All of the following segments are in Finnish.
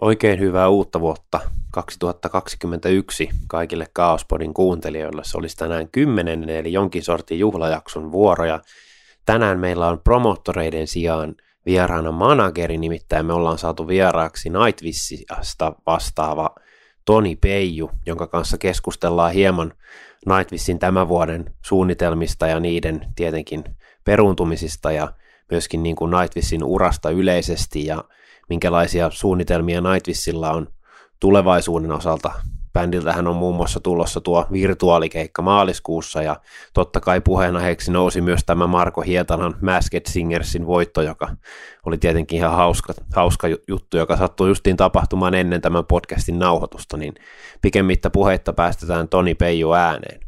Oikein hyvää uutta vuotta 2021 kaikille Kaospodin kuuntelijoille. Se olisi tänään kymmenen eli jonkin sortin juhlajakson vuoroja. Tänään meillä on promottoreiden sijaan vieraana manageri, nimittäin me ollaan saatu vieraaksi Nightwishista vastaava Toni Peiju, jonka kanssa keskustellaan hieman Nightwishin tämän vuoden suunnitelmista ja niiden tietenkin peruuntumisista ja myöskin niin kuin Nightwishin urasta yleisesti ja minkälaisia suunnitelmia Nightwishilla on tulevaisuuden osalta. Bändiltähän on muun muassa tulossa tuo virtuaalikeikka maaliskuussa ja totta kai puheenaiheeksi nousi myös tämä Marko Hietanan Masked Singersin voitto, joka oli tietenkin ihan hauska, hauska juttu, joka sattui justiin tapahtumaan ennen tämän podcastin nauhoitusta, niin pikemmittä puheitta päästetään Toni Peiju ääneen.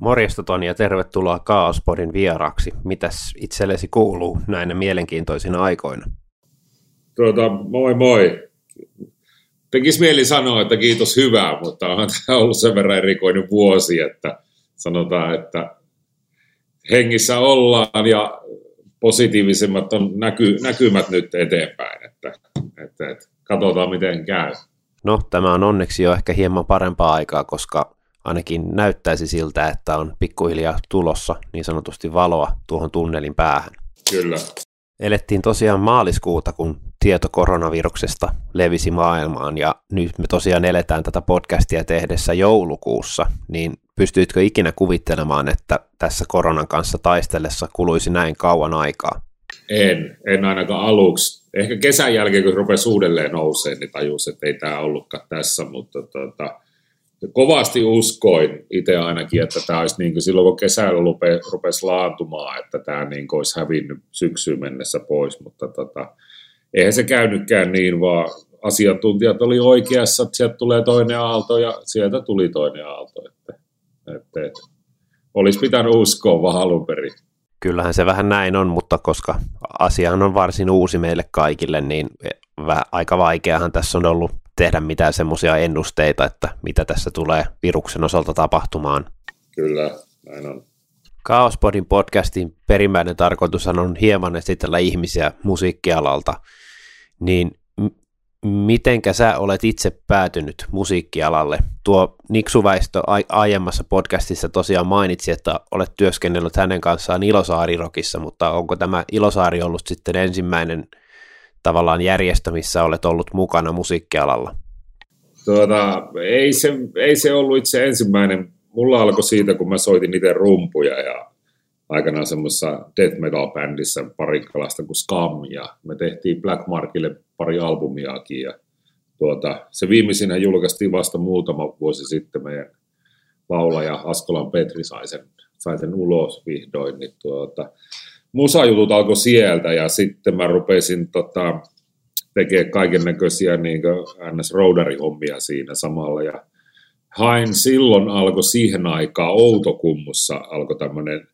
Morjesta Toni ja tervetuloa Kaaospodin vieraaksi. Mitäs itsellesi kuuluu näinä mielenkiintoisina aikoina? Tuota, moi moi. Tekisi mieli sanoa, että kiitos hyvää, mutta on tämä ollut sen verran erikoinen vuosi, että sanotaan, että hengissä ollaan ja positiivisimmat on näky, näkymät nyt eteenpäin, että, että, että katsotaan miten käy. No, tämä on onneksi jo ehkä hieman parempaa aikaa, koska ainakin näyttäisi siltä, että on pikkuhiljaa tulossa niin sanotusti valoa tuohon tunnelin päähän. Kyllä. Elettiin tosiaan maaliskuuta, kun tieto koronaviruksesta levisi maailmaan ja nyt me tosiaan eletään tätä podcastia tehdessä joulukuussa, niin pystyitkö ikinä kuvittelemaan, että tässä koronan kanssa taistellessa kuluisi näin kauan aikaa? En, en ainakaan aluksi. Ehkä kesän jälkeen, kun rupesi uudelleen nousee, niin tajus, että ei tämä ollutkaan tässä, mutta tota, kovasti uskoin itse ainakin, että tämä olisi niin kuin silloin, kun kesällä rupesi laantumaan, että tämä niin kuin olisi hävinnyt syksyyn mennessä pois, mutta tota, eihän se käynytkään niin, vaan asiantuntijat oli oikeassa, että sieltä tulee toinen aalto ja sieltä tuli toinen aalto. Että, että, että olisi pitänyt uskoa vaan alun perin. Kyllähän se vähän näin on, mutta koska asiahan on varsin uusi meille kaikille, niin aika vaikeahan tässä on ollut tehdä mitään semmoisia ennusteita, että mitä tässä tulee viruksen osalta tapahtumaan. Kyllä, näin on. Kaospodin podcastin perimmäinen tarkoitus on hieman esitellä ihmisiä musiikkialalta, niin m- mitenkä sä olet itse päätynyt musiikkialalle? Tuo Niksu Väistö aiemmassa podcastissa tosiaan mainitsi, että olet työskennellyt hänen kanssaan Ilosaari-rokissa, mutta onko tämä Ilosaari ollut sitten ensimmäinen tavallaan järjestö, missä olet ollut mukana musiikkialalla? Tuota, ei, se, ei se ollut itse ensimmäinen. Mulla alkoi siitä, kun mä soitin itse rumpuja ja aikanaan semmoisessa death metal-bändissä parikkalaista kuin Scam, ja me tehtiin Black Markille pari albumiakin, ja tuota, se viimeisinä julkaistiin vasta muutama vuosi sitten meidän laulaja Askolan Petri sai sen, sai sen ulos vihdoin, niin tuota, musajutut alkoi sieltä, ja sitten mä rupesin tota, tekemään kaiken näköisiä niin ns. roadari-hommia siinä samalla, ja hain silloin alkoi siihen aikaan Outokummussa alkoi tämmöinen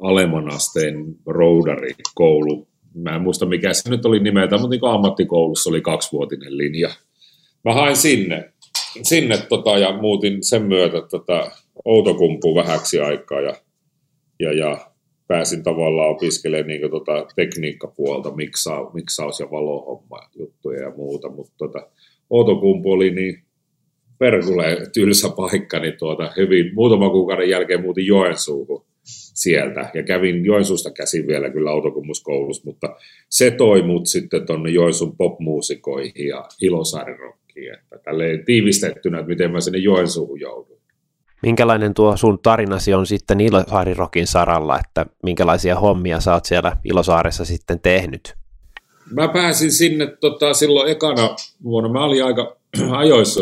alemman asteen roudarikoulu. Mä en muista mikä se nyt oli nimeltä, mutta niin ammattikoulussa oli kaksivuotinen linja. Mä hain sinne, sinne tota, ja muutin sen myötä tota, Outokumpuun vähäksi aikaa ja, ja, ja pääsin tavallaan opiskelemaan niin tota, tekniikkapuolta, miksa, miksaus- ja valohomma juttuja ja muuta, mutta tota, Outokumpu oli niin perkuleen tylsä paikka, niin tuota, hyvin muutaman kuukauden jälkeen muutin Joensuuhun sieltä ja kävin Joensuusta käsin vielä kyllä autokummuskoulussa, mutta se toi mut sitten tuonne Joensuun popmuusikoihin ja Ilosaari-rockiin, että tälleen tiivistettynä, että miten mä sinne Joensuuhun joudun. Minkälainen tuo sun tarinasi on sitten Ilosaari-rokin saralla, että minkälaisia hommia sä oot siellä Ilosaaressa sitten tehnyt? Mä pääsin sinne tota, silloin ekana vuonna, mä olin aika ajoissa,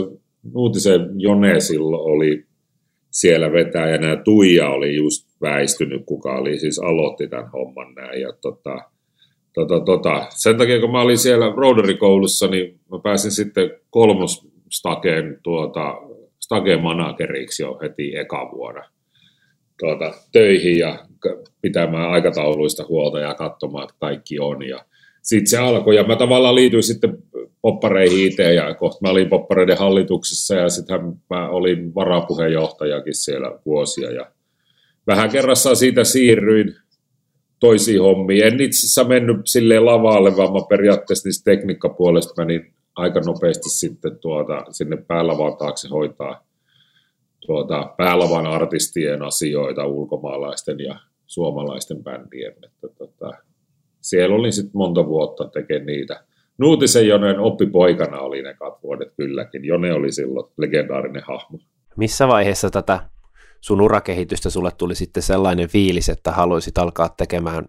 Nuutisen Jone silloin oli siellä vetäjänä. Tuija oli just väistynyt, kuka oli siis aloitti tämän homman näin. Ja tota, tota, tota. Sen takia, kun mä olin siellä Roderikoulussa, niin mä pääsin sitten kolmostakeen tuota, stakeen manageriksi jo heti eka vuonna tuota, töihin ja pitämään aikatauluista huolta ja katsomaan, että kaikki on. Ja sitten se alkoi ja mä tavallaan liityin sitten poppareihin itse ja kohta mä olin poppareiden hallituksessa ja sitten mä olin varapuheenjohtajakin siellä vuosia ja vähän kerrassaan siitä siirryin toisiin hommiin. En itse asiassa mennyt silleen lavalle, vaan mä periaatteessa niistä tekniikkapuolesta menin aika nopeasti sitten tuota, sinne päälavan taakse hoitaa tuota, päälavan artistien asioita ulkomaalaisten ja suomalaisten bändien. Että, tota, siellä olin sitten monta vuotta tekemään niitä. Nuutisen Jonen oppipoikana oli ne vuodet kylläkin. Jone oli silloin legendaarinen hahmo. Missä vaiheessa tätä sun urakehitystä sulle tuli sitten sellainen fiilis, että haluaisit alkaa tekemään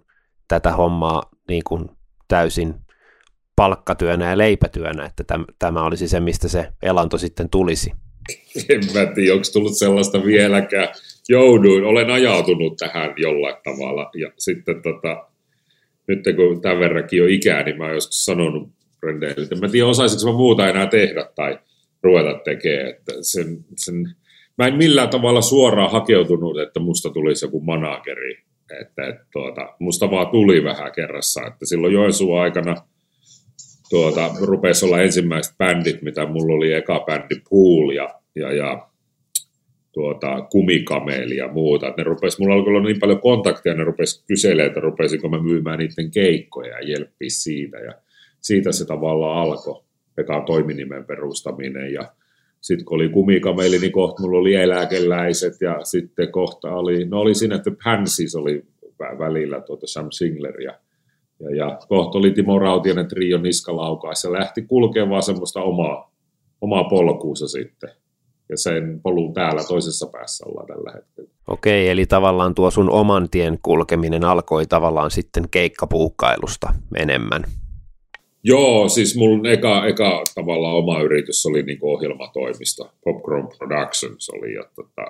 tätä hommaa niin kuin täysin palkkatyönä ja leipätyönä, että tämä olisi se, mistä se elanto sitten tulisi? En mä tiedä, onko tullut sellaista vieläkään. Jouduin, olen ajautunut tähän jollain tavalla. Ja sitten tota, nyt kun tämän verrankin on ikää, niin mä oon joskus sanonut frendeille, että mä tiedä osaisinko mä muuta enää tehdä tai ruveta tekemään. Että sen, sen, mä en millään tavalla suoraan hakeutunut, että musta tulisi joku manageri. Että, että tuota, musta vaan tuli vähän kerrassa, että silloin Joensuun aikana tuota, rupesi olla ensimmäiset bändit, mitä mulla oli eka bändi Pool ja, ja, ja tuota, kumikameli ja muuta. ne rupes, mulla alkoi olla niin paljon kontakteja, ne rupesi kyselemään, että rupesinko mä myymään niiden keikkoja ja jelppiä siitä. Ja siitä se tavallaan alkoi, ekan toiminimen perustaminen. Ja sitten kun oli kumikameli, niin kohta mulla oli eläkeläiset ja sitten kohta oli, no oli siinä, että Pansis oli välillä tuota Sam Singler ja, ja, ja kohta oli Timo Rautianen trio niskalaukaissa ja lähti kulkemaan semmoista omaa, omaa polkuusa sitten ja sen polun täällä toisessa päässä ollaan tällä hetkellä. Okei, eli tavallaan tuo sun oman tien kulkeminen alkoi tavallaan sitten keikkapuukkailusta enemmän. Joo, siis mun eka, eka tavallaan oma yritys oli niin ohjelmatoimista, Popcorn Productions oli, ja tota,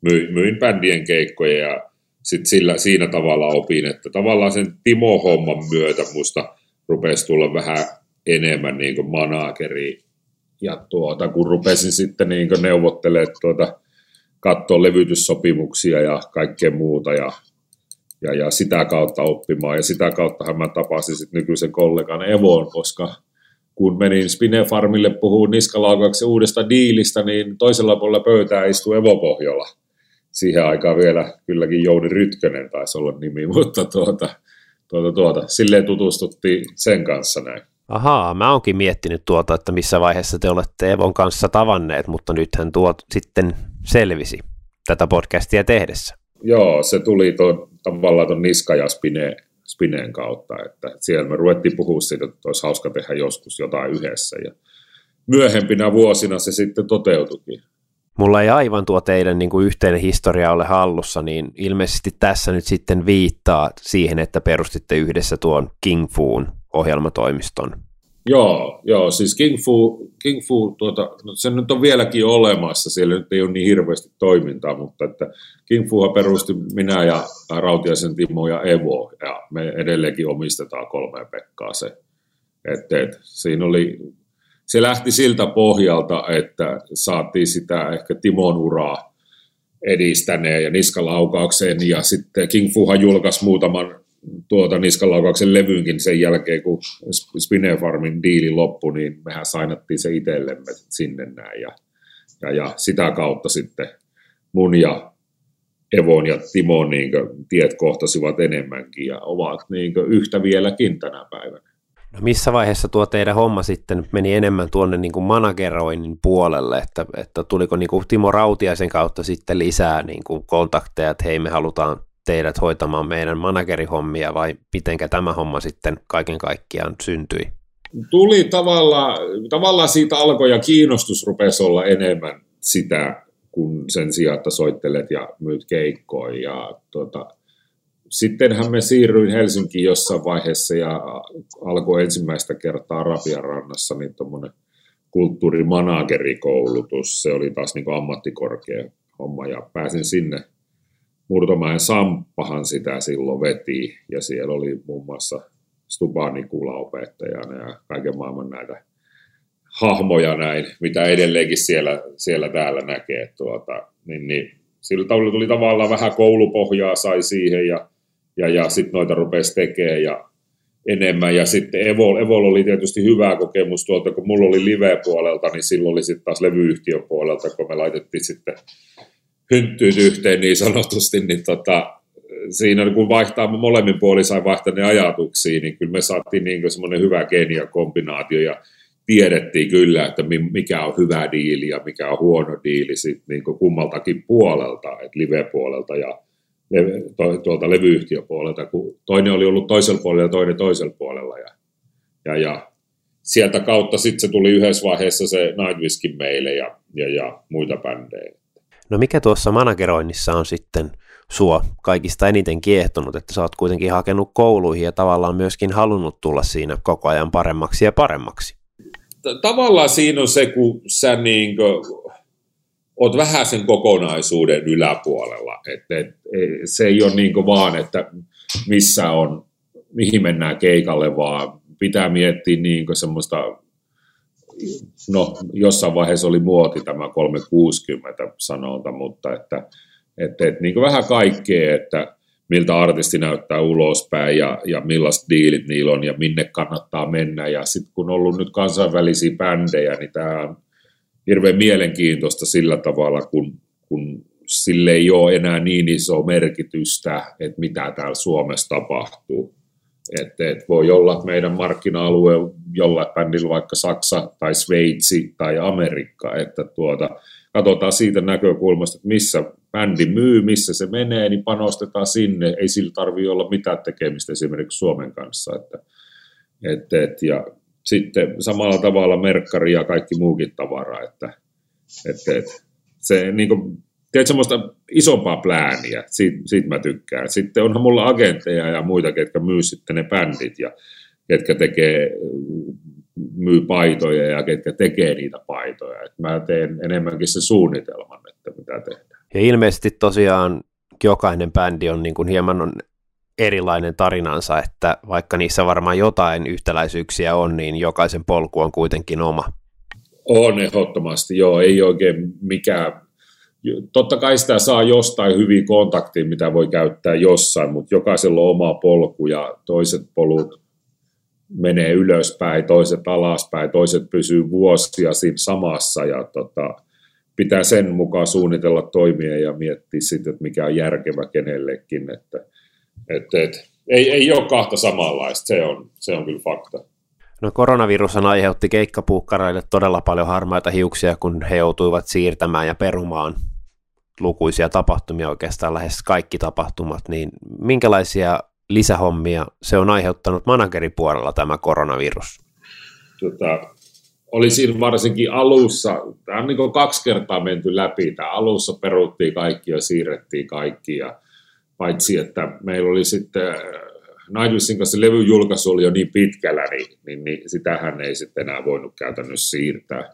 myin, myin bändien keikkoja ja sit sillä, siinä tavalla opin, että tavallaan sen Timo-homman myötä musta rupesi tulla vähän enemmän niin manageri ja tuota, kun rupesin sitten niin neuvottelemaan tuota, katsoa levytyssopimuksia ja kaikkea muuta ja, ja, ja sitä kautta oppimaan. Ja sitä kautta mä tapasin sitten nykyisen kollegan Evon, koska kun menin Spinefarmille puhuu niskalaukauksen uudesta diilistä, niin toisella puolella pöytää istui Evo Pohjola. Siihen aikaan vielä kylläkin Jouni Rytkönen taisi olla nimi, mutta tuota, tuota, tuota, silleen tutustuttiin sen kanssa näin. Ahaa, mä oonkin miettinyt tuota, että missä vaiheessa te olette Evon kanssa tavanneet, mutta nythän tuo sitten selvisi tätä podcastia tehdessä. Joo, se tuli tuon, tavallaan tuon Niska ja Spine, Spineen kautta, että siellä me ruvettiin puhua siitä, että olisi hauska tehdä joskus jotain yhdessä ja myöhempinä vuosina se sitten toteutuikin. Mulla ei aivan tuo teidän niin kuin yhteinen historia ole hallussa, niin ilmeisesti tässä nyt sitten viittaa siihen, että perustitte yhdessä tuon King Foon ohjelmatoimiston. Joo, joo siis King Fu, King Fu tuota, no se nyt on vieläkin olemassa, siellä nyt ei ole niin hirveästi toimintaa, mutta että King Fuha perusti minä ja Rautiaisen Timo ja Evo, ja me edelleenkin omistetaan kolme Pekkaa se. Et, et, siinä oli, se lähti siltä pohjalta, että saatiin sitä ehkä Timon uraa edistäneen ja niskalaukauksen, ja sitten King Fuha julkaisi muutaman tuota niskalaukauksen levyynkin sen jälkeen, kun Spinefarmin diili loppui, niin mehän sainattiin se itsellemme sinne näin. Ja, ja, ja sitä kautta sitten mun ja Evon ja Timon niin tiet kohtasivat enemmänkin ja ovat niin yhtä vieläkin tänä päivänä. No missä vaiheessa tuo teidän homma sitten meni enemmän tuonne niin kuin manageroinnin puolelle, että, että tuliko niin kuin Timo Rautiaisen kautta sitten lisää niin kuin kontakteja, että hei me halutaan teidät hoitamaan meidän managerihommia vai mitenkä tämä homma sitten kaiken kaikkiaan syntyi? Tuli tavallaan, tavallaan siitä alkoi ja kiinnostus rupesi olla enemmän sitä, kun sen sijaan, että soittelet ja myyt keikkoja. Ja, tota, sittenhän me siirryin Helsinkiin jossain vaiheessa ja alkoi ensimmäistä kertaa Rapian rannassa niin tuommoinen kulttuurimanagerikoulutus. Se oli taas niin ammattikorkea homma ja pääsin sinne – Murtomäen Samppahan sitä silloin veti, ja siellä oli muun muassa Stuba Nikula opettajana ja kaiken maailman näitä hahmoja näin, mitä edelleenkin siellä, siellä täällä näkee. Tuota, niin, niin, sillä tavalla tuli tavallaan vähän koulupohjaa sai siihen ja, ja, ja sitten noita rupesi tekemään ja enemmän. Ja sitten Evo, Evol oli tietysti hyvä kokemus tuolta, kun mulla oli live-puolelta, niin silloin oli sitten taas levyyhtiön puolelta, kun me laitettiin sitten hynttyyt yhteen niin sanotusti, niin tota, siinä kun vaihtaa molemmin puolin sai vaihtaa ne ajatuksia, niin kyllä me saatiin niin semmoinen hyvä kombinaatio ja tiedettiin kyllä, että mikä on hyvä diili ja mikä on huono diili sit niin kummaltakin puolelta, että live-puolelta ja tuolta levyyhtiöpuolelta, kun toinen oli ollut toisella puolella ja toinen toisella puolella. Ja, ja, ja sieltä kautta sitten se tuli yhdessä vaiheessa se Nightwiskin meille ja, ja, ja muita bändejä. No mikä tuossa manageroinnissa on sitten sua kaikista eniten kiehtonut, että sä oot kuitenkin hakenut kouluihin ja tavallaan myöskin halunnut tulla siinä koko ajan paremmaksi ja paremmaksi? Tavallaan siinä on se, kun sä niin oot vähän sen kokonaisuuden yläpuolella. Et, et, se ei ole niin vaan, että missä on, mihin mennään keikalle, vaan pitää miettiä niin semmoista, no jossain vaiheessa oli muoti tämä 360 sanonta, mutta että et, et, niin vähän kaikkea, että miltä artisti näyttää ulospäin ja, ja millaiset diilit niillä on ja minne kannattaa mennä. Ja sitten kun on ollut nyt kansainvälisiä bändejä, niin tämä on hirveän mielenkiintoista sillä tavalla, kun, kun sille ei ole enää niin iso merkitystä, että mitä täällä Suomessa tapahtuu. Että et voi olla meidän markkina-alue jollain bändillä vaikka Saksa tai Sveitsi tai Amerikka, että tuota, katsotaan siitä näkökulmasta, että missä bändi myy, missä se menee, niin panostetaan sinne. Ei sillä tarvitse olla mitään tekemistä esimerkiksi Suomen kanssa. Että, et, et, ja sitten samalla tavalla merkkari ja kaikki muukin tavara, että et, et, se niin kuin, teet semmoista isompaa plääniä, siitä, siitä mä tykkään. Sitten onhan mulla agentteja ja muita, ketkä myy sitten ne bändit ja ketkä tekee, myy paitoja ja ketkä tekee niitä paitoja. Et mä teen enemmänkin se suunnitelman, että mitä tehdään. Ja ilmeisesti tosiaan jokainen bändi on niin kuin hieman on erilainen tarinansa, että vaikka niissä varmaan jotain yhtäläisyyksiä on, niin jokaisen polku on kuitenkin oma. On ehdottomasti, joo, ei oikein mikään. Totta kai sitä saa jostain hyvin kontaktiin, mitä voi käyttää jossain, mutta jokaisella on oma polku ja toiset polut menee ylöspäin, toiset alaspäin, toiset pysyy vuosia siinä samassa ja tota, pitää sen mukaan suunnitella toimia ja miettiä sitten, että mikä on järkevä kenellekin. Että, että, että ei, ei ole kahta samanlaista, se on, se on kyllä fakta. No koronavirus aiheutti keikkapuukkaraille todella paljon harmaita hiuksia, kun he joutuivat siirtämään ja perumaan lukuisia tapahtumia, oikeastaan lähes kaikki tapahtumat, niin minkälaisia lisähommia se on aiheuttanut manageripuolella tämä koronavirus? Tota, oli siinä varsinkin alussa, tämä on niin kaksi kertaa menty läpi, tämä alussa peruttiin kaikki ja siirrettiin kaikki, ja paitsi että meillä oli sitten äh, Nightwishin kanssa levyn julkaisu oli jo niin pitkällä, niin, niin, niin sitähän ei sitten enää voinut käytännössä siirtää.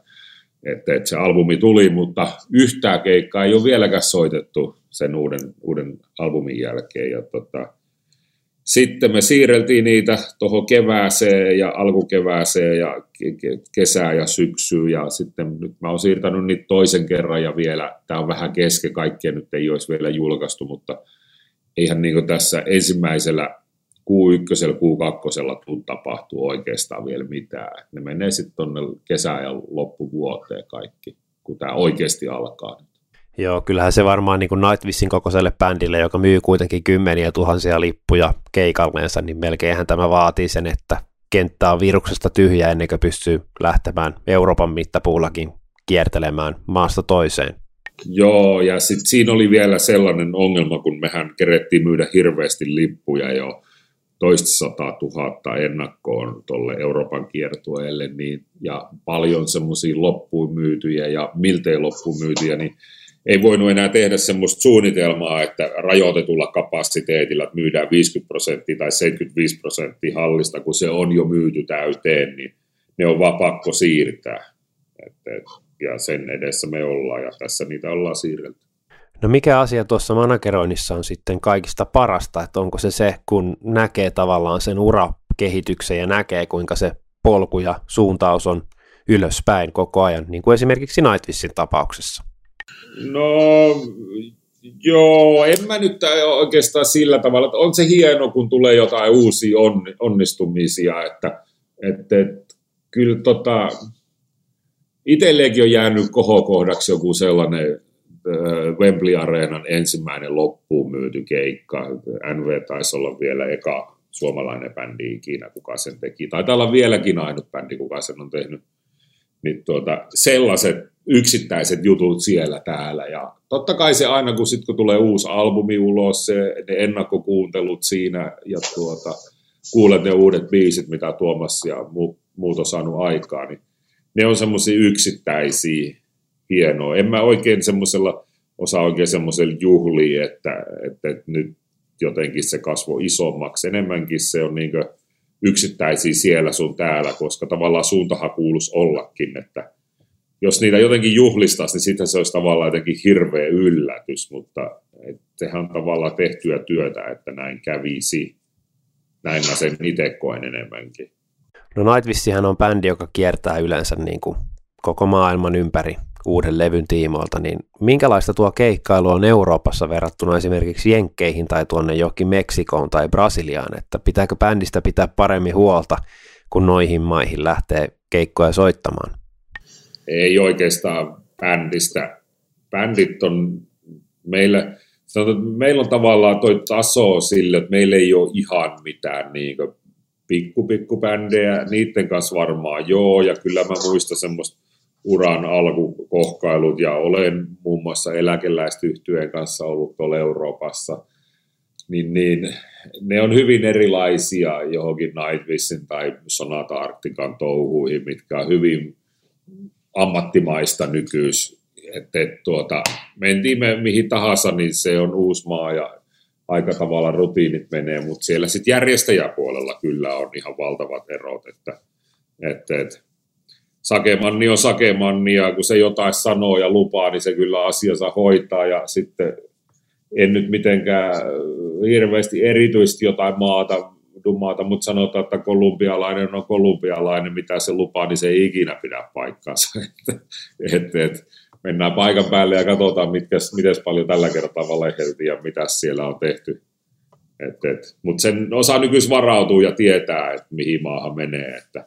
Että, että se albumi tuli, mutta yhtään keikkaa ei ole vieläkään soitettu sen uuden, uuden albumin jälkeen. Ja tota, sitten me siirreltiin niitä tuohon kevääseen ja alkukevääseen ja kesää ja syksyyn ja sitten nyt mä oon siirtänyt niitä toisen kerran ja vielä, tämä on vähän kesken, kaikkea nyt ei olisi vielä julkaistu, mutta eihän niin tässä ensimmäisellä Q1, Q2 tule tapahtuu oikeastaan vielä mitään. Ne menee sitten tuonne kesään ja loppuvuoteen kaikki, kun tämä oikeasti alkaa. Joo, kyllähän se varmaan niin kuin Nightwishin kokoiselle bändille, joka myy kuitenkin kymmeniä tuhansia lippuja keikalleensa, niin melkeinhän tämä vaatii sen, että kenttä on viruksesta tyhjä ennen kuin pystyy lähtemään Euroopan mittapuullakin kiertelemään maasta toiseen. Joo, ja sitten siinä oli vielä sellainen ongelma, kun mehän kerettiin myydä hirveästi lippuja jo toista sataa tuhatta ennakkoon tuolle Euroopan kiertueelle, niin, ja paljon semmoisia loppuun myytyjä ja miltei loppuun myytyjä, niin ei voinut enää tehdä semmoista suunnitelmaa, että rajoitetulla kapasiteetilla että myydään 50 prosenttia tai 75 prosenttia hallista, kun se on jo myyty täyteen, niin ne on vaan pakko siirtää. Et, et, ja sen edessä me ollaan ja tässä niitä ollaan siirrelty. No mikä asia tuossa manageroinnissa on sitten kaikista parasta, että onko se se, kun näkee tavallaan sen urakehityksen ja näkee, kuinka se polku ja suuntaus on ylöspäin koko ajan, niin kuin esimerkiksi Nightwishin tapauksessa? No joo, en mä nyt oikeastaan sillä tavalla, että on se hieno, kun tulee jotain uusia onnistumisia, että, että, että kyllä tota, itselleenkin on jäänyt kohokohdaksi joku sellainen Wembley Areenan ensimmäinen loppuun myyty keikka. NV taisi olla vielä eka suomalainen bändi ikinä, kuka sen teki. Taitaa olla vieläkin ainut bändi, kuka sen on tehnyt niin tuota, sellaiset yksittäiset jutut siellä täällä. Ja totta kai se aina, kun, sit, kun tulee uusi albumi ulos, se, ne ennakkokuuntelut siinä ja tuota, kuulet ne uudet biisit, mitä Tuomas ja mu, muut on saanut aikaa, niin ne on semmoisia yksittäisiä hienoa. En mä oikein semmoisella osaa oikein semmoisella juhlia, että, että, että nyt jotenkin se kasvo isommaksi. Enemmänkin se on niin yksittäisiä siellä sun täällä, koska tavallaan suuntahan kuuluisi ollakin, että jos niitä jotenkin juhlistaisi, niin sitten se olisi tavallaan jotenkin hirveä yllätys, mutta sehän on tavallaan tehtyä työtä, että näin kävisi. Näin mä sen itse koen enemmänkin. No Nightwishihän on bändi, joka kiertää yleensä niin kuin koko maailman ympäri uuden levyn tiimoilta, niin minkälaista tuo keikkailu on Euroopassa verrattuna esimerkiksi Jenkkeihin tai tuonne johonkin Meksikoon tai Brasiliaan, että pitääkö bändistä pitää paremmin huolta, kun noihin maihin lähtee keikkoja soittamaan? Ei oikeastaan bändistä. Bändit on meillä, sanotaan, meillä on tavallaan toi taso sille, että meillä ei ole ihan mitään niin pikku pikku bändejä, niiden kanssa varmaan joo, ja kyllä mä muistan semmoista uran alkukohkailut ja olen muun muassa eläkeläistyhtyeen kanssa ollut tuolla Euroopassa, niin, niin ne on hyvin erilaisia johonkin Nightwishin tai Sonata Arctican touhuihin, mitkä on hyvin ammattimaista nykyis. Että et, tuota, mentiin me mihin tahansa, niin se on uusi maa ja aika tavalla rutiinit menee, mutta siellä sitten järjestäjäpuolella kyllä on ihan valtavat erot, että, että, että sakemanni on sakemanni ja kun se jotain sanoo ja lupaa, niin se kyllä asiansa hoitaa ja sitten en nyt mitenkään hirveästi erityisesti jotain maata dummaata, mutta sanotaan, että kolumbialainen on kolumbialainen, mitä se lupaa, niin se ei ikinä pidä paikkaansa. et, et, mennään paikan päälle ja katsotaan, miten paljon tällä kertaa valehdeltiin ja mitä siellä on tehty. Mutta sen osaa nykyisin varautua ja tietää, että mihin maahan menee. Että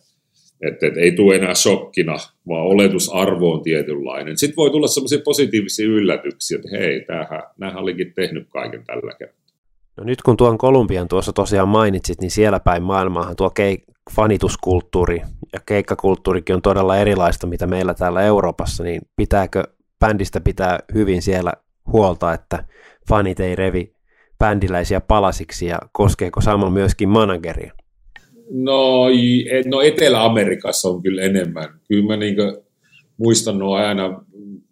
että et ei tule enää shokkina, vaan oletusarvo on tietynlainen. Sitten voi tulla sellaisia positiivisia yllätyksiä, että hei, tämähän, nämähän olikin tehnyt kaiken tällä kertaa. No nyt kun tuon Kolumbian tuossa tosiaan mainitsit, niin siellä päin maailmaahan tuo keik- fanituskulttuuri ja keikkakulttuurikin on todella erilaista, mitä meillä täällä Euroopassa, niin pitääkö bändistä pitää hyvin siellä huolta, että fanit ei revi bändiläisiä palasiksi ja koskeeko sama myöskin manageria? No, no Etelä-Amerikassa on kyllä enemmän. Kyllä mä niin muistan no aina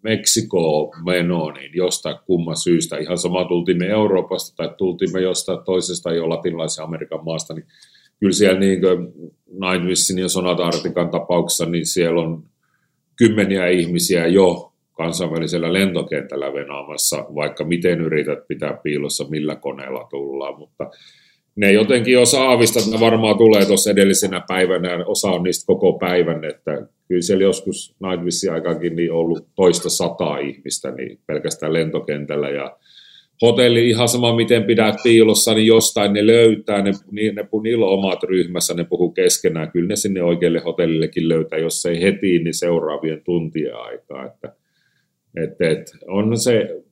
Meksikoon menoon, niin jostain kumman syystä, ihan sama tultiin me Euroopasta tai tultiin me jostain toisesta jo latinalaisen Amerikan maasta, niin kyllä siellä niin Nightwishin ja Sonata Artikan tapauksessa, niin siellä on kymmeniä ihmisiä jo kansainvälisellä lentokentällä venaamassa, vaikka miten yrität pitää piilossa, millä koneella tullaan, mutta ne jotenkin jo saavista, että ne varmaan tulee tuossa edellisenä päivänä, osa on niistä koko päivän, että kyllä siellä joskus Nightwishin aikakin niin ollut toista sataa ihmistä niin pelkästään lentokentällä ja hotelli ihan sama miten pidät piilossa, niin jostain ne löytää, ne, ne, ne niillä on omat ryhmässä, ne puhuu keskenään, kyllä ne sinne oikealle hotellillekin löytää, jos ei heti, niin seuraavien tuntien aikaa, että et, et, on se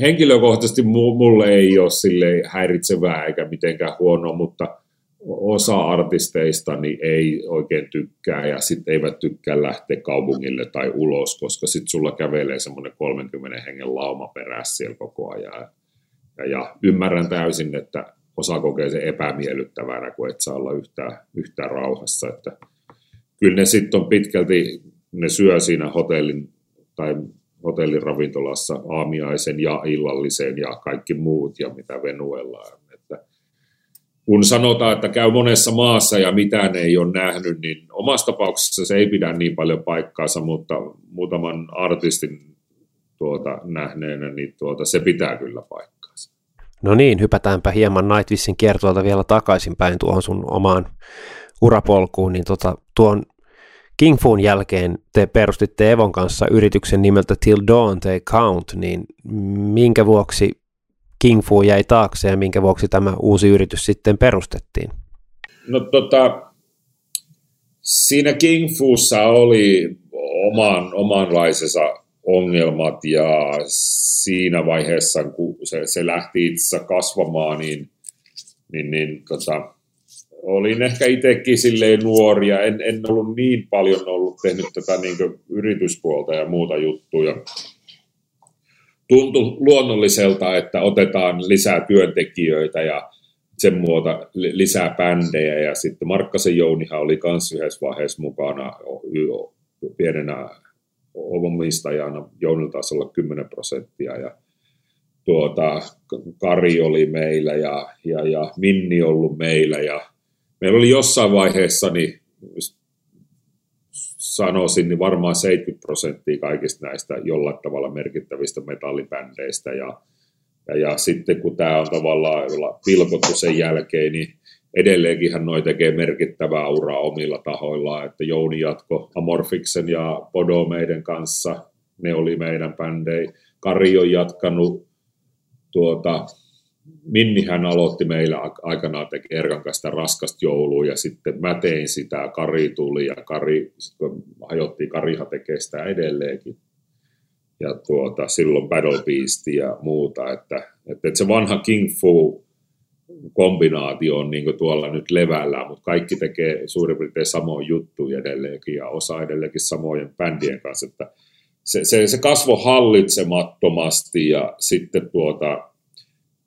henkilökohtaisesti mulle ei ole sille häiritsevää eikä mitenkään huono, mutta osa artisteista niin ei oikein tykkää ja sitten eivät tykkää lähteä kaupungille tai ulos, koska sitten sulla kävelee semmoinen 30 hengen lauma perässä siellä koko ajan. Ja, ja ymmärrän täysin, että osa kokee sen epämiellyttävänä, kun et saa olla yhtään, yhtään rauhassa. Että kyllä ne sitten on pitkälti, ne syö siinä hotellin tai hotelliravintolassa aamiaisen ja illallisen ja kaikki muut ja mitä Venuella on. Että kun sanotaan, että käy monessa maassa ja mitään ei ole nähnyt, niin omassa tapauksessa se ei pidä niin paljon paikkaansa, mutta muutaman artistin tuota, nähneenä, niin tuota, se pitää kyllä paikkaansa. No niin, hypätäänpä hieman Nightwishin kiertualta vielä takaisinpäin tuohon sun omaan urapolkuun, niin tota, tuon King Foon jälkeen te perustitte Evon kanssa yrityksen nimeltä Till Dawn They Count, niin minkä vuoksi King Fu jäi taakse ja minkä vuoksi tämä uusi yritys sitten perustettiin? No tota, siinä King Fuussa oli oman, omanlaisensa ongelmat ja siinä vaiheessa, kun se, se lähti itse kasvamaan, niin, niin, niin tota, olin ehkä itsekin silleen nuoria, en, en ollut niin paljon ollut tehnyt tätä niin yrityspuolta ja muuta juttuja. Tuntui luonnolliselta, että otetaan lisää työntekijöitä ja sen muuta lisää bändejä. Ja sitten Markkasen Jounihan oli myös yhdessä vaiheessa mukana pienenä omistajana, Jounilla taisi olla 10 prosenttia ja tuota, Kari oli meillä ja, ja, ja Minni ollut meillä ja meillä oli jossain vaiheessa, niin sanoisin, niin varmaan 70 prosenttia kaikista näistä jollain tavalla merkittävistä metallibändeistä ja, ja, ja sitten kun tämä on tavallaan pilkottu sen jälkeen, niin edelleenkin noi tekee merkittävää uraa omilla tahoillaan, että Jouni jatko Amorfiksen ja Podo meidän kanssa, ne oli meidän bändei. Kari on jatkanut tuota, Minnihän aloitti meillä aikanaan teki Erkan kanssa raskasta joulua ja sitten mä tein sitä, Kari tuli ja Kari, kun hajottiin, Karihan tekee sitä edelleenkin. Ja tuota, silloin Battle Beast ja muuta, että, että, että se vanha King Fu kombinaatio on niin tuolla nyt levällä, mutta kaikki tekee suurin piirtein samoin juttuja edelleenkin ja osa edelleenkin samojen bändien kanssa, että se, se, se kasvo hallitsemattomasti ja sitten tuota,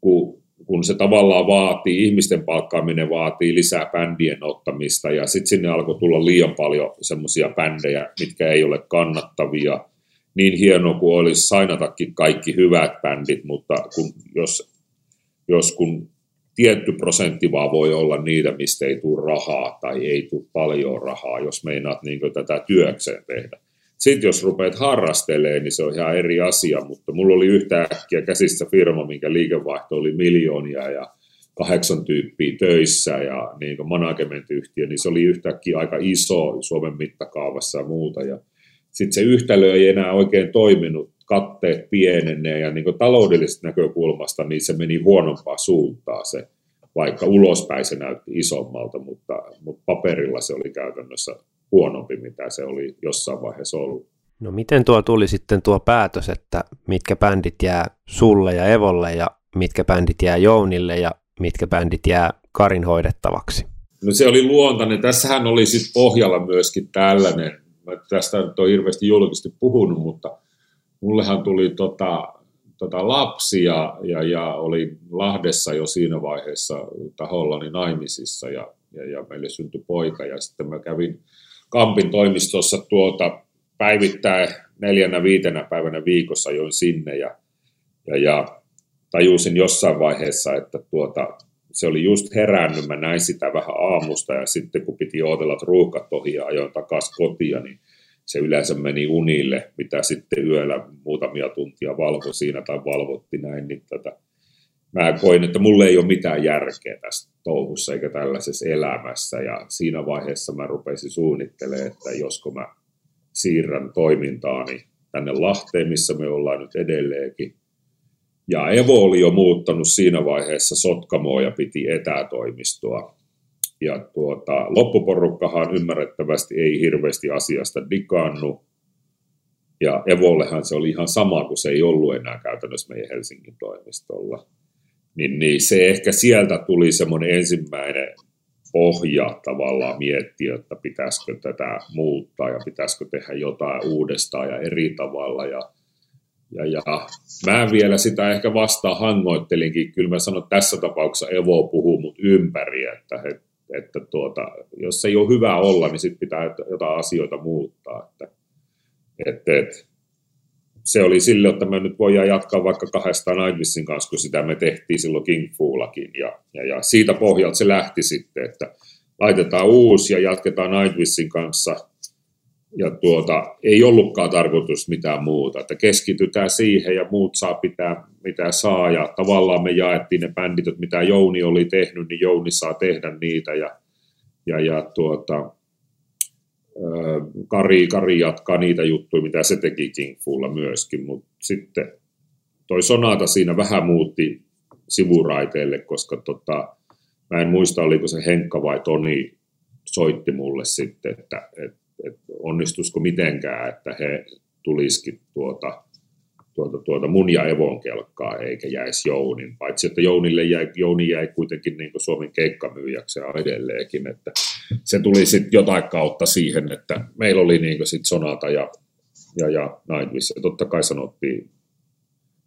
kun, kun se tavallaan vaatii, ihmisten palkkaaminen vaatii lisää bändien ottamista ja sitten sinne alkoi tulla liian paljon semmoisia bändejä, mitkä ei ole kannattavia. Niin hieno kuin olisi sainatakin kaikki hyvät bändit, mutta kun, jos, jos kun tietty prosentti vaan voi olla niitä, mistä ei tule rahaa tai ei tule paljon rahaa, jos meinaat niin tätä työkseen tehdä. Sitten jos rupeat harrastelemaan, niin se on ihan eri asia, mutta mulla oli yhtäkkiä käsissä firma, minkä liikevaihto oli miljoonia ja kahdeksan tyyppiä töissä ja niin management-yhtiö, niin se oli yhtäkkiä aika iso Suomen mittakaavassa ja muuta. Ja sitten se yhtälö ei enää oikein toiminut, katteet pienenee ja niin taloudellisesta näkökulmasta niin se meni huonompaa suuntaa se, vaikka ulospäin se näytti isommalta, mutta, mutta paperilla se oli käytännössä huonompi, mitä se oli jossain vaiheessa ollut. No miten tuo tuli sitten tuo päätös, että mitkä bändit jää sulle ja Evolle ja mitkä bändit jää Jounille ja mitkä bändit jää Karin hoidettavaksi? No se oli luontainen. Tässähän oli sitten pohjalla myöskin tällainen, mä tästä nyt on hirveästi julkisesti puhunut, mutta mullehan tuli tota, tota lapsi ja, ja, ja oli Lahdessa jo siinä vaiheessa tahollani naimisissa ja, ja, ja meille syntyi poika ja sitten mä kävin Kampin toimistossa tuota päivittäin neljänä viitenä päivänä viikossa join sinne ja, ja, ja tajusin jossain vaiheessa, että tuota, se oli just herännyt, mä näin sitä vähän aamusta ja sitten kun piti odotella, että ruuhkat ohi ja ajoin takaisin kotia, niin se yleensä meni unille, mitä sitten yöllä muutamia tuntia valvo siinä tai valvotti näin, niin tätä, mä koin, että mulle ei ole mitään järkeä tässä touhussa eikä tällaisessa elämässä. Ja siinä vaiheessa mä rupesin suunnittelemaan, että josko mä siirrän toimintaani tänne Lahteen, missä me ollaan nyt edelleenkin. Ja Evo oli jo muuttanut siinä vaiheessa Sotkamoa ja piti etätoimistoa. Ja tuota, loppuporukkahan ymmärrettävästi ei hirveästi asiasta dikannu. Ja Evollehan se oli ihan sama, kun se ei ollut enää käytännössä meidän Helsingin toimistolla niin, niin se ehkä sieltä tuli semmoinen ensimmäinen pohja tavallaan miettiä, että pitäisikö tätä muuttaa ja pitäisikö tehdä jotain uudestaan ja eri tavalla. Ja, ja, ja mä vielä sitä ehkä vastaan hangoittelinkin. Kyllä mä sanon, että tässä tapauksessa Evo puhuu mut ympäri, että, että, että tuota, jos ei ole hyvä olla, niin sitten pitää jotain asioita muuttaa. Että, että, että se oli sille, että me nyt voidaan jatkaa vaikka kahdesta Nightwishin kanssa, kun sitä me tehtiin silloin King Foolakin. Ja, ja, ja siitä pohjalta se lähti sitten, että laitetaan uusi ja jatketaan Nightwishin kanssa. Ja tuota, ei ollutkaan tarkoitus mitään muuta, että keskitytään siihen ja muut saa pitää mitä saa. Ja tavallaan me jaettiin ne bändit, mitä Jouni oli tehnyt, niin Jouni saa tehdä niitä. Ja, ja, ja tuota, Kari, Kari jatkaa niitä juttuja, mitä se teki King Fulla myöskin, mutta sitten toi Sonata siinä vähän muutti sivuraiteelle, koska tota, mä en muista, oliko se Henkka vai Toni soitti mulle sitten, että et, et onnistuisiko mitenkään, että he tulisikin tuota, tuota, tuota mun ja Evon kelkkaa, eikä jäisi Jounin. Paitsi, että Jounille jäi, Jouni jäi kuitenkin niin Suomen keikkamyyjäksi edelleenkin, että se tuli sitten jotain kautta siihen, että meillä oli niin sitten Sonata ja, ja, ja Nightwish, ja totta kai sanottiin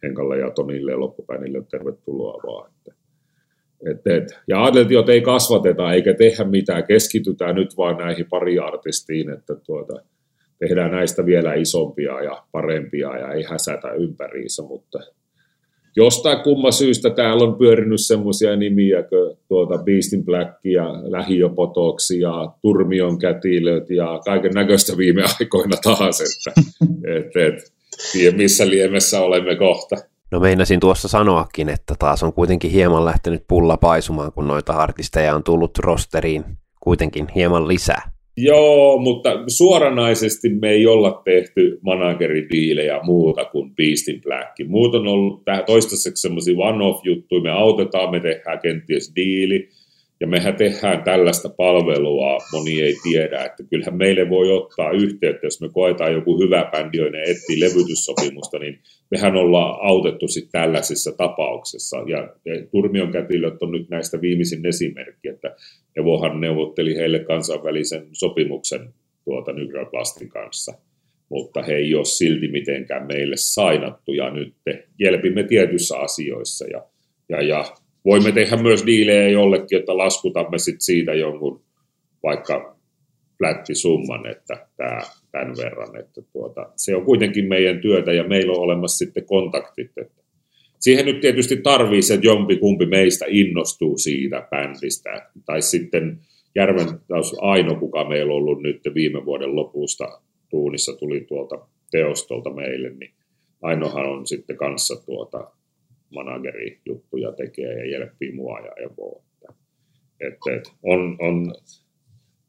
Henkalle ja Tonille ja loppupäinille tervetuloa vaan. Että, et, et. Ja ajateltiin, että ei kasvateta eikä tehdä mitään, keskitytään nyt vaan näihin pari artistiin, että tuota, tehdään näistä vielä isompia ja parempia ja ei häsätä ympäriinsä, mutta jostain kumma syystä täällä on pyörinyt semmoisia nimiä kuin tuota Beastin Black ja Lähiöpotoksi ja Turmion kätilöt ja kaiken näköistä viime aikoina taas, että et, et, tiedä missä liemessä olemme kohta. No meinasin tuossa sanoakin, että taas on kuitenkin hieman lähtenyt pulla paisumaan, kun noita artisteja on tullut rosteriin kuitenkin hieman lisää. Joo, mutta suoranaisesti me ei olla tehty manageridiilejä muuta kuin Beastin Black. Muut on ollut toistaiseksi semmoisia one-off-juttuja, me autetaan, me tehdään kenties diili, ja mehän tehdään tällaista palvelua, moni ei tiedä, että kyllähän meille voi ottaa yhteyttä, jos me koetaan joku hyvä bändi, joiden etsii levytyssopimusta, niin mehän ollaan autettu sitten tällaisissa tapauksissa. Ja, Turmion kätilöt on nyt näistä viimeisin esimerkki, että Evohan neuvotteli heille kansainvälisen sopimuksen tuota Nygraplastin kanssa, mutta he ei ole silti mitenkään meille sainattu, ja nyt jelpimme tietyissä asioissa, ja, ja, ja voimme tehdä myös diilejä jollekin, että laskutamme sit siitä jonkun vaikka summan, että tämä, tämän verran. Että tuota, se on kuitenkin meidän työtä ja meillä on olemassa sitten kontaktit. Että siihen nyt tietysti tarvii se, että jompi kumpi meistä innostuu siitä bändistä. Tai sitten Järven taas Aino, kuka meillä on ollut nyt viime vuoden lopusta tuunissa, tuli tuolta teostolta meille, niin Ainohan on sitten kanssa tuota manageri juttuja tekee ja jelppii mua ja Evoa. Että, et, on, on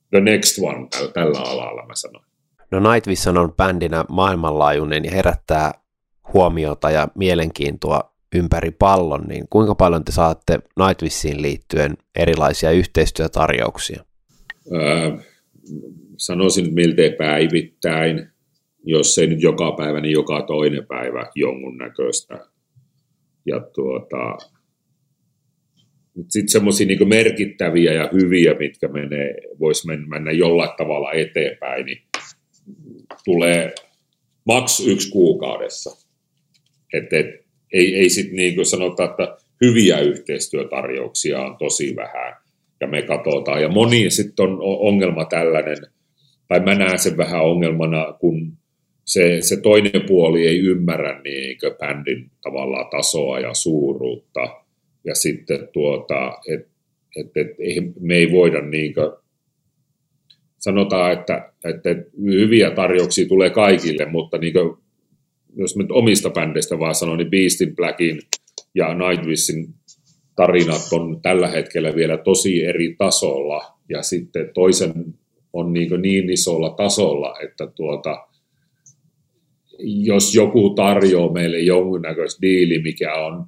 the next one tällä alalla, mä sanon. No Nightwish on bändinä maailmanlaajuinen ja herättää huomiota ja mielenkiintoa ympäri pallon, niin kuinka paljon te saatte Nightwishiin liittyen erilaisia yhteistyötarjouksia? Öö, sanoisin miltei päivittäin, jos ei nyt joka päivä, niin joka toinen päivä jonkun näköistä ja tuota, sitten semmoisia niin merkittäviä ja hyviä, mitkä menee, voisi mennä jollain tavalla eteenpäin, niin tulee maks yksi kuukaudessa. Et, et, ei ei sitten niin sanota, että hyviä yhteistyötarjouksia on tosi vähän ja me katsotaan. Ja moni sitten on ongelma tällainen, tai mä näen sen vähän ongelmana, kun se, se toinen puoli ei ymmärrä niin bändin tavallaan tasoa ja suuruutta. Ja sitten tuota, että et, et, me ei voida niin kuin, sanotaan, että, että hyviä tarjouksia tulee kaikille, mutta niin kuin, jos nyt omista bändeistä vaan sanon, niin Beastin, Blackin ja Nightwishin tarinat on tällä hetkellä vielä tosi eri tasolla, ja sitten toisen on niin, niin isolla tasolla, että tuota, jos joku tarjoaa meille jonkunnäköistä diili, mikä on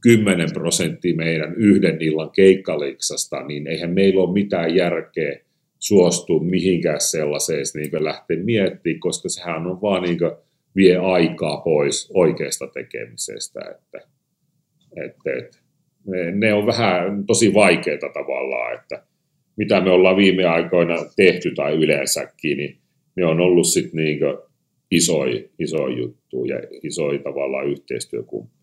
10 prosenttia meidän yhden illan keikkaliksasta, niin eihän meillä ole mitään järkeä suostua mihinkään sellaiseen niin lähteä miettimään, koska sehän on vaan niin vie aikaa pois oikeasta tekemisestä. Että, että, että ne, ne on vähän tosi vaikeita tavallaan, että mitä me ollaan viime aikoina tehty tai yleensäkin, niin ne on ollut sitten niin isoja, isoja juttuja ja isoja tavallaan yhteistyökumppani.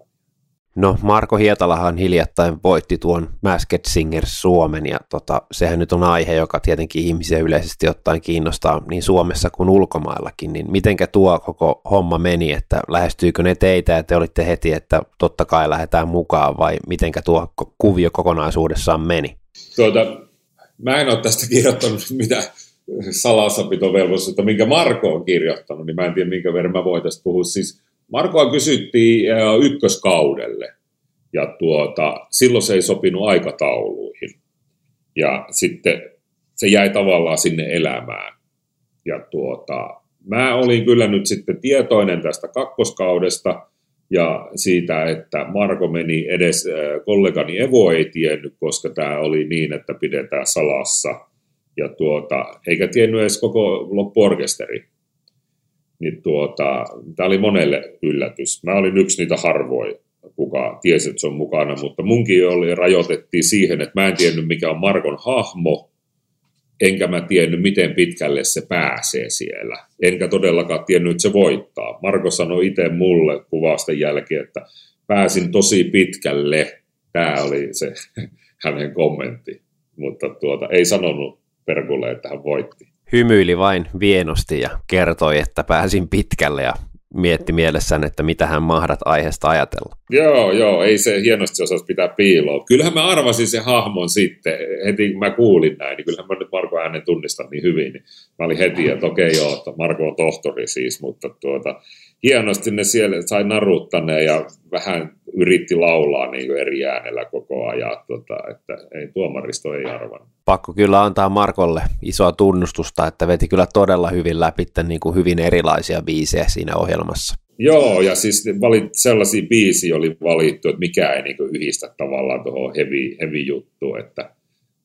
No Marko Hietalahan hiljattain voitti tuon Masked Singer Suomen ja tota, sehän nyt on aihe, joka tietenkin ihmisiä yleisesti ottaen kiinnostaa niin Suomessa kuin ulkomaillakin, niin mitenkä tuo koko homma meni, että lähestyykö ne teitä ja te olitte heti, että totta kai lähdetään mukaan vai mitenkä tuo kuvio kokonaisuudessaan meni? Tuota, mä en ole tästä kirjoittanut mitään salassapitovelvollisuutta, minkä Marko on kirjoittanut, niin mä en tiedä, minkä verran mä voitaisiin puhua. Siis Markoa kysyttiin ykköskaudelle, ja tuota, silloin se ei sopinut aikatauluihin. Ja sitten se jäi tavallaan sinne elämään. Ja tuota, mä olin kyllä nyt sitten tietoinen tästä kakkoskaudesta ja siitä, että Marko meni edes, kollegani Evo ei tiennyt, koska tämä oli niin, että pidetään salassa – ja tuota, eikä tiennyt edes koko loppuorkesteri. niin tuota, tämä oli monelle yllätys. Mä olin yksi niitä harvoja, kuka tiesi, että se on mukana, mutta munkin oli, rajoitettiin siihen, että mä en tiennyt, mikä on Markon hahmo, enkä mä tiennyt, miten pitkälle se pääsee siellä. Enkä todellakaan tiennyt, että se voittaa. Marko sanoi itse mulle kuvausten jälkeen, että pääsin tosi pitkälle. Tämä oli se hänen kommentti, mutta tuota, ei sanonut Perkulle, että hän voitti. Hymyili vain vienosti ja kertoi, että pääsin pitkälle ja mietti mielessään, että mitä hän mahdat aiheesta ajatella. Joo, joo, ei se hienosti osasi pitää piiloa. Kyllähän mä arvasin sen hahmon sitten, heti kun mä kuulin näin, niin kyllähän mä nyt Marko äänen tunnistan niin hyvin, niin mä olin heti, että okei okay, joo, että Marko on tohtori siis, mutta tuota, hienosti ne siellä sai naruttaneen ja vähän yritti laulaa niin eri äänellä koko ajan, tota, että ei tuomaristo ei arvannut. Pakko kyllä antaa Markolle isoa tunnustusta, että veti kyllä todella hyvin läpi niin kuin hyvin erilaisia biisejä siinä ohjelmassa. Joo, ja siis valit, sellaisia biisiä oli valittu, että mikä ei niin yhdistä tavallaan tuohon heavy, heavy juttuun, että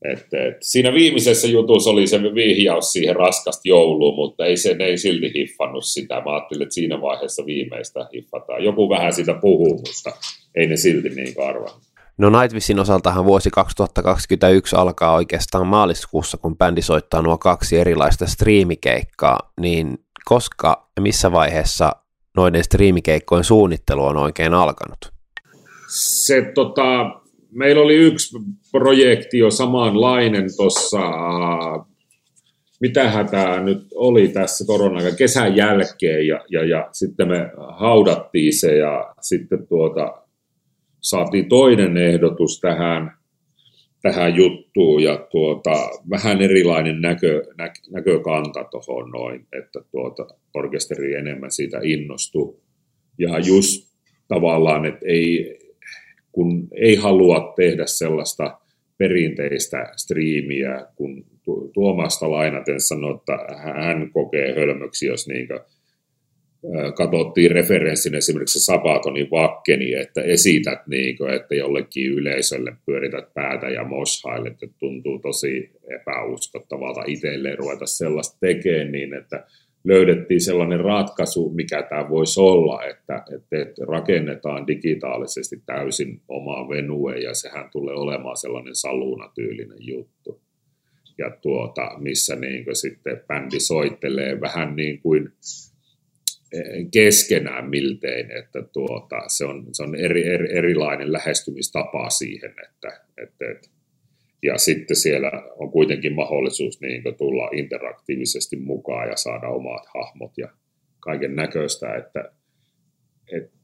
et, et, siinä viimeisessä jutussa oli se vihjaus siihen raskasta jouluun, mutta ei se ne ei silti hiffannut sitä. Mä ajattelin, että siinä vaiheessa viimeistä hiffataan. Joku vähän sitä puhuu, mutta ei ne silti niin arvaa. No Nightwishin osaltahan vuosi 2021 alkaa oikeastaan maaliskuussa, kun bändi soittaa nuo kaksi erilaista striimikeikkaa, niin koska ja missä vaiheessa noiden striimikeikkojen suunnittelu on oikein alkanut? Se tota, meillä oli yksi projekti jo samanlainen tuossa, mitähän tämä nyt oli tässä korona kesän jälkeen, ja, ja, ja sitten me haudattiin se, ja sitten tuota, saatiin toinen ehdotus tähän, tähän juttuun, ja tuota, vähän erilainen näkö, nä, näkökanta tuohon noin, että tuota, orkesteri enemmän siitä innostui. Ja just tavallaan, että ei, kun ei halua tehdä sellaista perinteistä striimiä, kun Tuomasta lainaten sanoi, että hän kokee hölmöksi, jos niin katsottiin referenssin esimerkiksi Sabatonin vakkeni, että esität, niin kuin, että jollekin yleisölle pyörität päätä ja moshailet, että tuntuu tosi epäuskottavalta itselleen ruveta sellaista tekemään, niin että löydettiin sellainen ratkaisu, mikä tämä voisi olla, että, että rakennetaan digitaalisesti täysin oma venue ja sehän tulee olemaan sellainen saluunatyylinen juttu. Ja tuota, missä niin sitten bändi soittelee vähän niin kuin eh, keskenään miltein, että tuota, se on, se on eri, eri, erilainen lähestymistapa siihen, että, että, että ja sitten siellä on kuitenkin mahdollisuus niin tulla interaktiivisesti mukaan ja saada omat hahmot ja kaiken näköistä, että, että,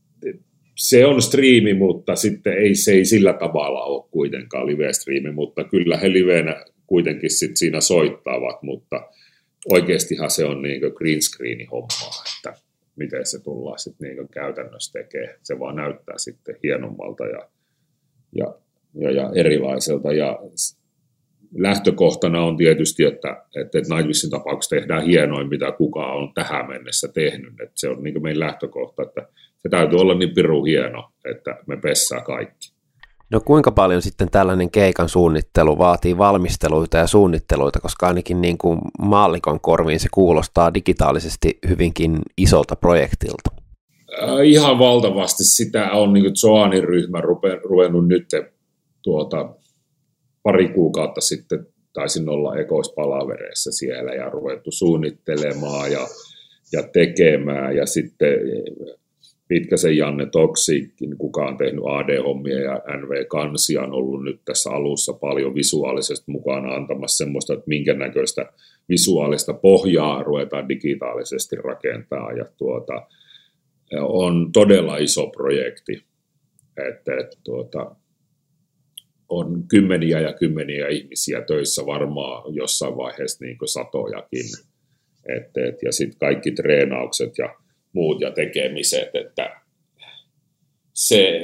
se on striimi, mutta sitten ei, se ei sillä tavalla ole kuitenkaan live-striimi, mutta kyllä he livenä kuitenkin sit siinä soittavat, mutta oikeastihan se on niin green screen hommaa, että miten se tullaan sitten niin käytännössä tekemään. Se vaan näyttää sitten hienommalta ja, ja ja, ja erilaiselta. Ja lähtökohtana on tietysti, että, että Nightwishin tapauksessa tehdään hienoin, mitä kukaan on tähän mennessä tehnyt. Että se on niin meidän lähtökohta, että se täytyy olla niin piru hieno, että me pessää kaikki. No kuinka paljon sitten tällainen keikan suunnittelu vaatii valmisteluita ja suunnitteluita, koska ainakin niin kuin maallikon korviin se kuulostaa digitaalisesti hyvinkin isolta projektilta? Äh, ihan valtavasti sitä on niin Joanin ryhmä ruvennut nyt tuota, pari kuukautta sitten taisin olla ekoispalavereissa siellä ja ruvettu suunnittelemaan ja, ja tekemään. Ja sitten Pitkäsen Janne Toksikin, kuka on tehnyt AD-hommia ja NV Kansia on ollut nyt tässä alussa paljon visuaalisesti mukana antamassa semmoista, että minkä näköistä visuaalista pohjaa ruvetaan digitaalisesti rakentaa ja tuota, on todella iso projekti. Että, että tuota, on kymmeniä ja kymmeniä ihmisiä töissä varmaan jossain vaiheessa niin satojakin. Et, et, ja sitten kaikki treenaukset ja muut ja tekemiset, että se,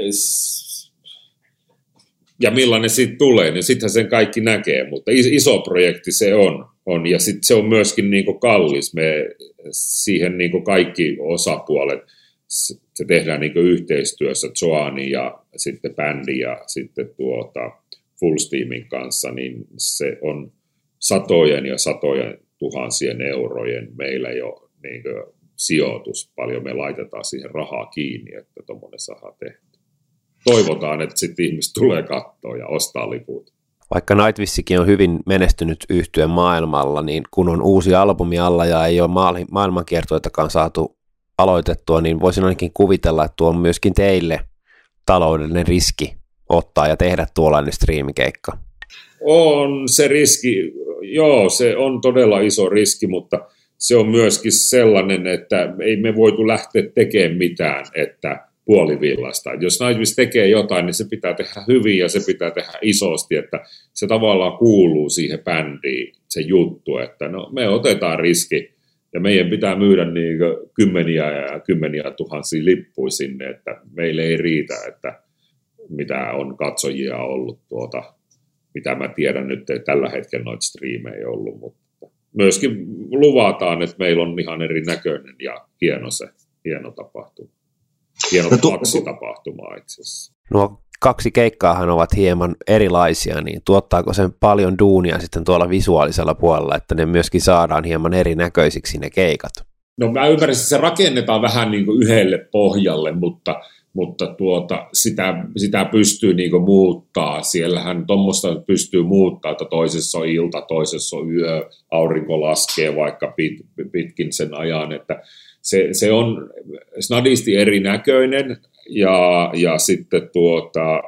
ja millainen siitä tulee, niin sittenhän sen kaikki näkee, mutta iso projekti se on, on ja sitten se on myöskin niin kallis, me siihen niin kaikki osapuolet, se tehdään niin yhteistyössä Joani ja sitten bändi ja sitten tuota Full Steamin kanssa, niin se on satojen ja satojen tuhansien eurojen meillä jo niin sijoitus, paljon me laitetaan siihen rahaa kiinni, että tuommoinen saadaan tehty. Toivotaan, että sitten ihmiset tulee katsoa ja ostaa liput. Vaikka Nightwishikin on hyvin menestynyt yhtyön maailmalla, niin kun on uusi albumi alla ja ei ole maailmankiertoitakaan saatu aloitettua, niin voisin ainakin kuvitella, että tuo on myöskin teille taloudellinen riski ottaa ja tehdä tuollainen striimikeikka. On se riski, joo, se on todella iso riski, mutta se on myöskin sellainen, että ei me voitu lähteä tekemään mitään, että puolivillasta. Jos Nightwish tekee jotain, niin se pitää tehdä hyvin ja se pitää tehdä isosti, että se tavallaan kuuluu siihen bändiin, se juttu, että no, me otetaan riski ja meidän pitää myydä niin kymmeniä ja kymmeniä tuhansia lippuja sinne, että meille ei riitä, että mitä on katsojia ollut tuota, mitä mä tiedän nyt, että tällä hetkellä noita striimejä ei ollut, mutta myöskin luvataan, että meillä on ihan erinäköinen ja hieno se, hieno tapahtuma. Hieno no, kaksi tapahtumaa itse asiassa. Nuo kaksi keikkaahan ovat hieman erilaisia, niin tuottaako sen paljon duunia sitten tuolla visuaalisella puolella, että ne myöskin saadaan hieman erinäköisiksi ne keikat? No mä ymmärrän, että se rakennetaan vähän niin kuin yhdelle pohjalle, mutta, mutta tuota, sitä, sitä pystyy niin kuin muuttaa. Siellähän tuommoista pystyy muuttaa, että toisessa on ilta, toisessa on yö, aurinko laskee vaikka pit, pitkin sen ajan, että se, se on snadisti erinäköinen ja, ja sitten tuota,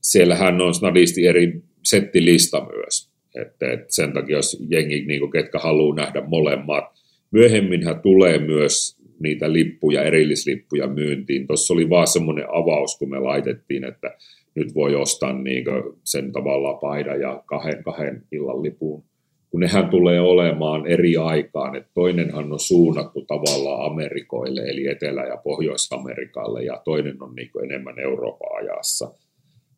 siellähän on snadisti eri settilista myös. Että, että sen takia, jos jengi, niin kuin, ketkä haluaa nähdä molemmat, myöhemminhän tulee myös niitä lippuja, erillislippuja myyntiin. Tuossa oli vaan semmoinen avaus, kun me laitettiin, että nyt voi ostaa niin sen tavalla paidan ja kahden, kahden illan lipun kun nehän tulee olemaan eri aikaan, että toinenhan on suunnattu tavallaan Amerikoille, eli Etelä- ja Pohjois-Amerikalle, ja toinen on niin enemmän Euroopan ajassa.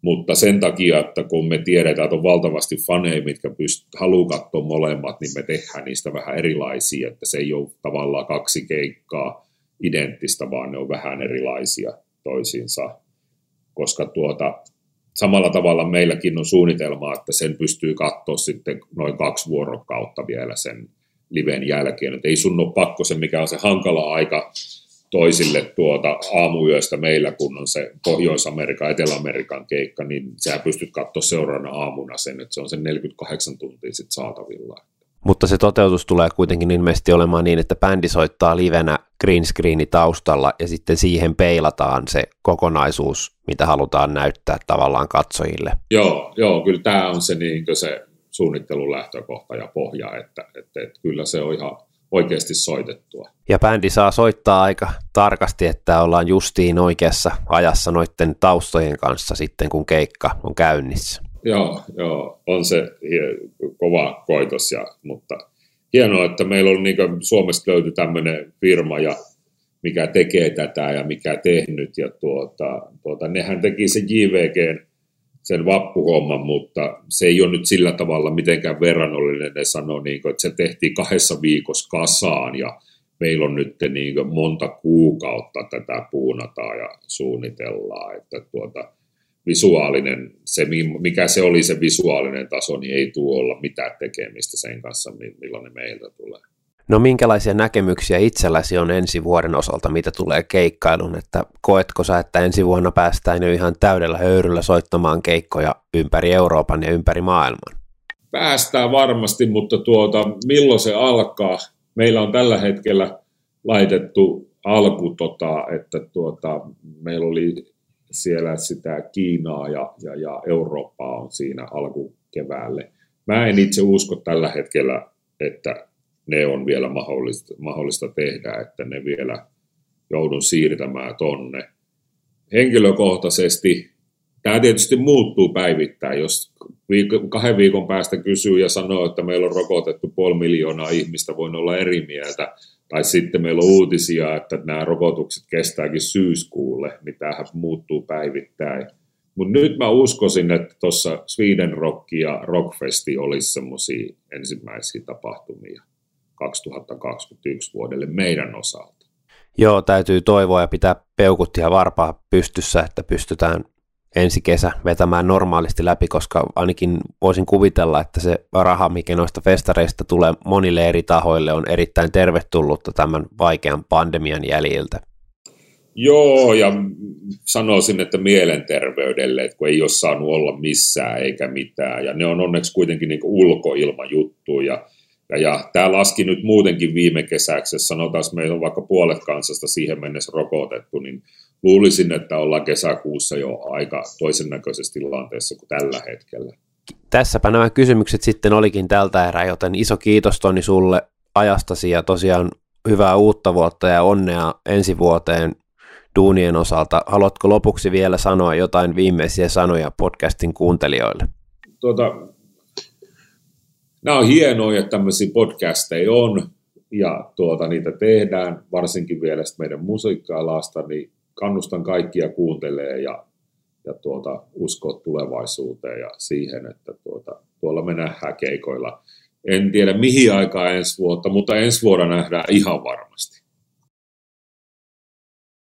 Mutta sen takia, että kun me tiedetään, että on valtavasti faneja, mitkä pyst- haluaa katsoa molemmat, niin me tehdään niistä vähän erilaisia, että se ei ole tavallaan kaksi keikkaa identtistä, vaan ne on vähän erilaisia toisiinsa. Koska tuota, samalla tavalla meilläkin on suunnitelma, että sen pystyy katsoa sitten noin kaksi vuorokautta vielä sen liven jälkeen. Että ei sun ole pakko se, mikä on se hankala aika toisille tuota aamuyöstä meillä, kun on se Pohjois-Amerikan, Etelä-Amerikan keikka, niin sä pystyt katsoa seuraavana aamuna sen, että se on sen 48 tuntia sitten saatavilla. Mutta se toteutus tulee kuitenkin ilmeisesti olemaan niin, että bändi soittaa livenä green screeni taustalla ja sitten siihen peilataan se kokonaisuus, mitä halutaan näyttää tavallaan katsojille. Joo, joo kyllä tämä on se, niin se suunnittelun lähtökohta ja pohja, että, että, että kyllä se on ihan oikeasti soitettua. Ja bändi saa soittaa aika tarkasti, että ollaan justiin oikeassa ajassa noiden taustojen kanssa sitten, kun keikka on käynnissä. Joo, joo, on se kova koitos, ja, mutta hienoa, että meillä on niin Suomesta löyty tämmöinen firma, ja mikä tekee tätä ja mikä tehnyt, ja tuota, tuota, nehän teki se JVG sen vappuhomman, mutta se ei ole nyt sillä tavalla mitenkään verrannollinen, ne sanoo, niin kuin, että se tehtiin kahdessa viikossa kasaan, ja meillä on nyt niin monta kuukautta tätä puunataan ja suunnitellaan, että tuota, visuaalinen, se, mikä se oli se visuaalinen taso, niin ei tuo olla mitään tekemistä sen kanssa, millainen meiltä tulee. No minkälaisia näkemyksiä itselläsi on ensi vuoden osalta, mitä tulee keikkailun, että koetko sä, että ensi vuonna päästään jo ihan täydellä höyryllä soittamaan keikkoja ympäri Euroopan ja ympäri maailman? Päästään varmasti, mutta tuota, milloin se alkaa? Meillä on tällä hetkellä laitettu alku, tota, että tuota, meillä oli siellä sitä Kiinaa ja, ja, ja Eurooppaa on siinä alkukeväälle. Mä en itse usko tällä hetkellä, että ne on vielä mahdollista, mahdollista tehdä, että ne vielä joudun siirtämään tonne. Henkilökohtaisesti tämä tietysti muuttuu päivittäin, jos kahden viikon päästä kysyy ja sanoo, että meillä on rokotettu puoli miljoonaa ihmistä, voin olla eri mieltä. Tai sitten meillä on uutisia, että nämä rokotukset kestääkin syyskuulle, niin tämähän muuttuu päivittäin. Mutta nyt mä uskoisin, että tuossa Sweden Rock ja Rockfesti olisi semmoisia ensimmäisiä tapahtumia 2021 vuodelle meidän osalta. Joo, täytyy toivoa ja pitää peukut ja varpaa pystyssä, että pystytään ensi kesä vetämään normaalisti läpi, koska ainakin voisin kuvitella, että se raha, mikä noista festareista tulee monille eri tahoille, on erittäin tervetullutta tämän vaikean pandemian jäljiltä. Joo, ja sanoisin, että mielenterveydelle, että kun ei ole saanut olla missään eikä mitään, ja ne on onneksi kuitenkin niin ulkoilmajuttuja, ja ja, ja tämä laski nyt muutenkin viime kesäksi, sanotaan, että meillä on vaikka puolet kansasta siihen mennessä rokotettu, niin luulisin, että ollaan kesäkuussa jo aika toisen näköisessä tilanteessa kuin tällä hetkellä. Tässäpä nämä kysymykset sitten olikin tältä erää, joten iso kiitos Toni sulle ajastasi ja tosiaan hyvää uutta vuotta ja onnea ensi vuoteen duunien osalta. Haluatko lopuksi vielä sanoa jotain viimeisiä sanoja podcastin kuuntelijoille? Tuota, nämä on hienoja, että tämmöisiä podcasteja on ja tuota, niitä tehdään, varsinkin vielä meidän musiikkialasta, niin kannustan kaikkia kuuntelee ja, ja tuota, uskoa tulevaisuuteen ja siihen, että tuota, tuolla me nähdään keikoilla. En tiedä mihin aikaan ensi vuotta, mutta ensi vuonna nähdään ihan varmasti.